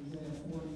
Isaiah 40.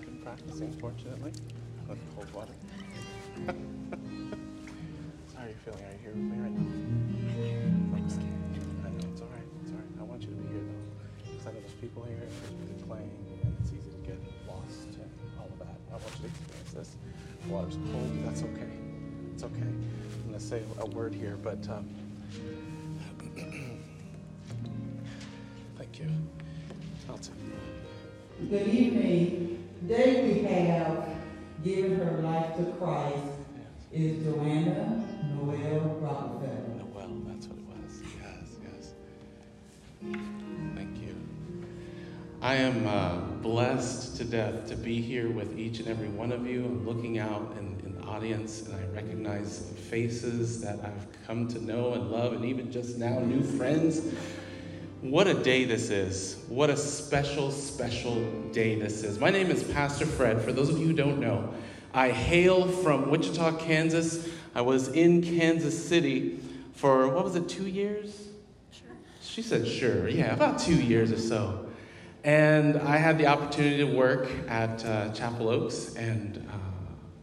I've been practicing, fortunately, with cold water. How are you feeling? Are you here with me right now? I'm scared. I know, it's alright. It's alright. I want you to be here, though. Because I know there's people here, there's music playing, and it's easy to get lost and all of that. I want you to experience this. The water's cold. That's okay. It's okay. I'm going to say a word here, but um, thank you. I'll take Good evening. Today we have given her life to Christ is Joanna Noel Rockefeller. Noel, that's what it was. Yes, yes. Thank you. I am uh, blessed to death to be here with each and every one of you. I'm looking out in, in the audience and I recognize faces that I've come to know and love, and even just now, new friends. What a day this is. What a special, special day this is. My name is Pastor Fred. For those of you who don't know, I hail from Wichita, Kansas. I was in Kansas City for, what was it, two years? Sure. She said, sure. Yeah, about two years or so. And I had the opportunity to work at uh, Chapel Oaks and uh,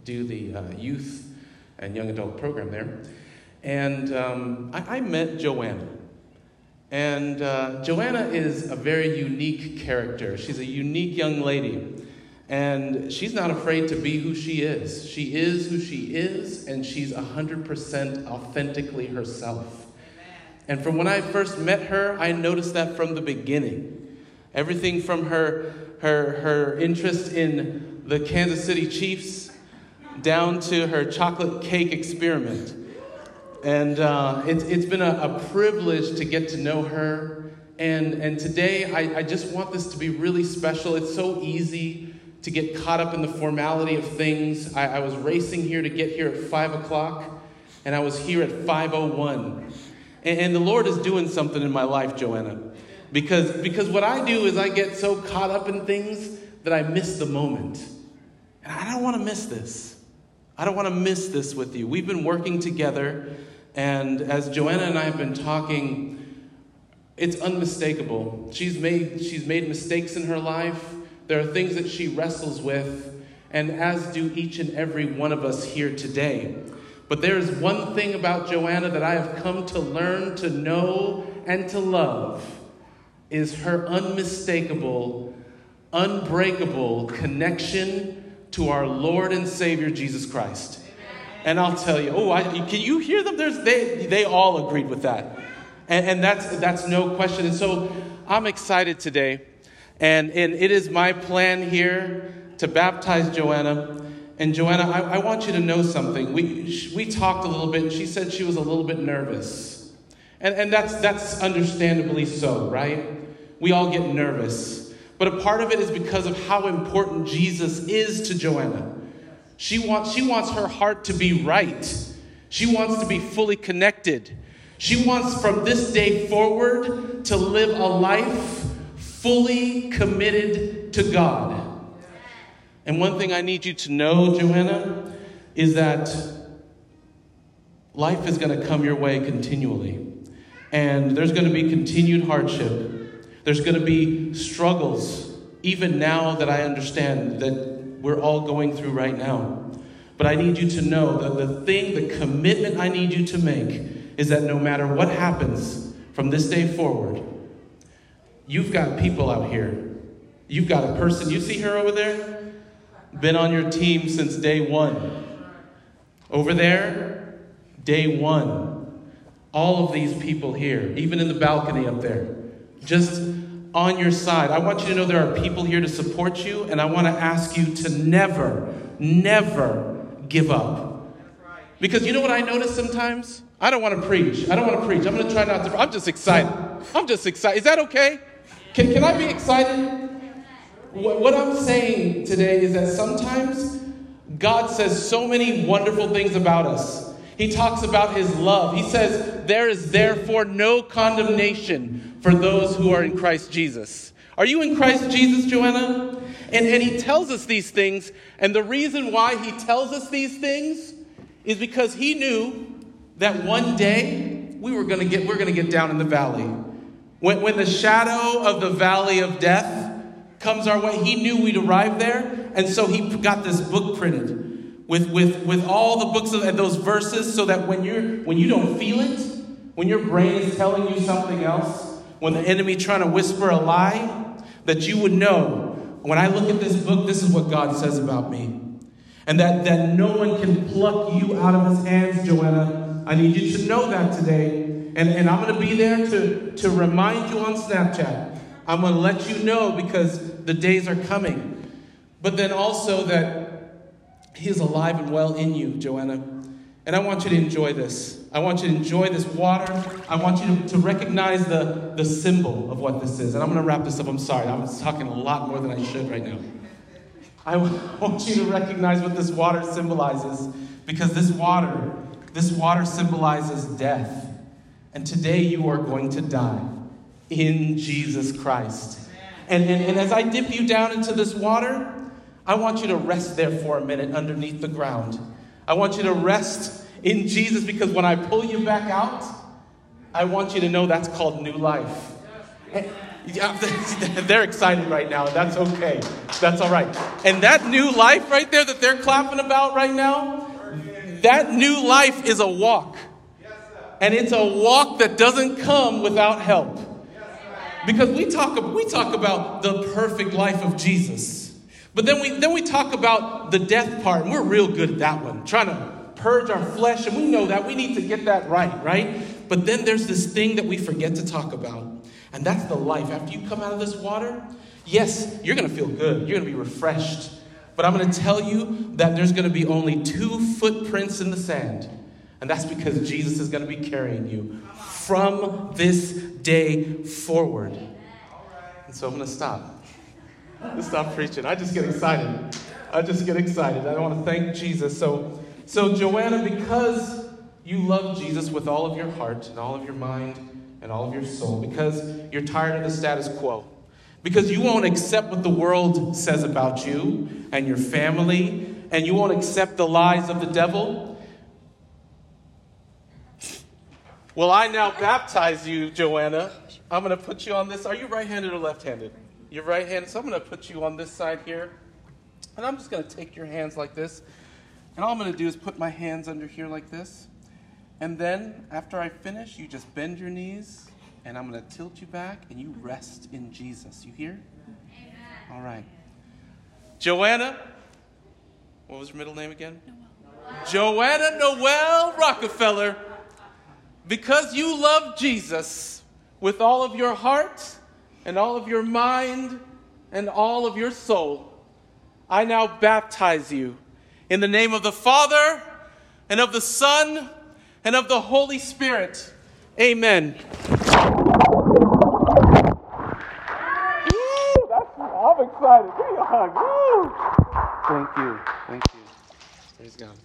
do the uh, youth and young adult program there. And um, I, I met Joanna. And uh, Joanna is a very unique character. She's a unique young lady. And she's not afraid to be who she is. She is who she is, and she's 100% authentically herself. And from when I first met her, I noticed that from the beginning. Everything from her, her, her interest in the Kansas City Chiefs down to her chocolate cake experiment. And uh, it's, it's been a, a privilege to get to know her. And, and today, I, I just want this to be really special. It's so easy to get caught up in the formality of things. I, I was racing here to get here at 5 o'clock, and I was here at 5.01. And, and the Lord is doing something in my life, Joanna. Because, because what I do is I get so caught up in things that I miss the moment. And I don't want to miss this. I don't want to miss this with you. We've been working together, and as Joanna and I have been talking, it's unmistakable. She's made, she's made mistakes in her life. There are things that she wrestles with, and as do each and every one of us here today. But there is one thing about Joanna that I have come to learn to know and to love is her unmistakable, unbreakable connection to our Lord and Savior Jesus Christ. And I'll tell you, oh, I, can you hear them? There's, they, they all agreed with that. And, and that's, that's no question. And so I'm excited today. And, and it is my plan here to baptize Joanna. And Joanna, I, I want you to know something. We, we talked a little bit, and she said she was a little bit nervous. And, and that's, that's understandably so, right? We all get nervous. But a part of it is because of how important Jesus is to Joanna. She wants, she wants her heart to be right, she wants to be fully connected. She wants from this day forward to live a life fully committed to God. And one thing I need you to know, Joanna, is that life is going to come your way continually. And there's going to be continued hardship. There's going to be struggles, even now that I understand that we're all going through right now. But I need you to know that the thing, the commitment I need you to make is that no matter what happens from this day forward, you've got people out here. You've got a person, you see her over there? been on your team since day one. Over there, day one. All of these people here, even in the balcony up there, just on your side. I want you to know there are people here to support you, and I want to ask you to never, never give up. Because you know what I notice sometimes? I don't want to preach. I don't want to preach. I'm going to try not to. I'm just excited. I'm just excited. Is that okay? Can, can I be excited? What, what I'm saying today is that sometimes God says so many wonderful things about us. He talks about his love. He says, There is therefore no condemnation for those who are in Christ Jesus. Are you in Christ Jesus, Joanna? And, and he tells us these things. And the reason why he tells us these things is because he knew that one day we were going to get, we're going to get down in the valley. When, when the shadow of the valley of death comes our way. He knew we'd arrive there, and so he got this book printed with, with, with all the books of, and those verses so that when, you're, when you don't feel it, when your brain is telling you something else, when the enemy trying to whisper a lie, that you would know, when I look at this book, this is what God says about me. And that, that no one can pluck you out of his hands, Joanna. I need you to know that today. And, and I'm going to be there to, to remind you on Snapchat I'm going to let you know because the days are coming. But then also that He is alive and well in you, Joanna. And I want you to enjoy this. I want you to enjoy this water. I want you to, to recognize the, the symbol of what this is. And I'm going to wrap this up. I'm sorry. I'm talking a lot more than I should right now. I want you to recognize what this water symbolizes because this water, this water symbolizes death. And today you are going to die in Jesus Christ. And, and, and as I dip you down into this water, I want you to rest there for a minute underneath the ground. I want you to rest in Jesus because when I pull you back out, I want you to know that's called new life. they're excited right now. That's okay. That's all right. And that new life right there that they're clapping about right now, that new life is a walk. And it's a walk that doesn't come without help. Because we talk, we talk about the perfect life of Jesus. But then we, then we talk about the death part, and we're real good at that one, trying to purge our flesh, and we know that. We need to get that right, right? But then there's this thing that we forget to talk about, and that's the life. After you come out of this water, yes, you're going to feel good, you're going to be refreshed. But I'm going to tell you that there's going to be only two footprints in the sand. And that's because Jesus is going to be carrying you from this day forward. And so I'm going to stop. stop preaching. I just get excited. I just get excited. I want to thank Jesus. So, so Joanna, because you love Jesus with all of your heart and all of your mind and all of your soul, because you're tired of the status quo, because you won't accept what the world says about you and your family, and you won't accept the lies of the devil, Well, I now baptize you, Joanna. I'm going to put you on this. Are you right handed or left handed? You're right handed. So I'm going to put you on this side here. And I'm just going to take your hands like this. And all I'm going to do is put my hands under here like this. And then after I finish, you just bend your knees. And I'm going to tilt you back and you rest in Jesus. You hear? Amen. All right. Joanna, what was your middle name again? Noel. Joanna Noel Rockefeller because you love Jesus with all of your heart and all of your mind and all of your soul, I now baptize you in the name of the Father and of the Son and of the Holy Spirit. Amen. Woo, I'm excited. Give me a hug. Woo. Thank you. Thank you. Praise God.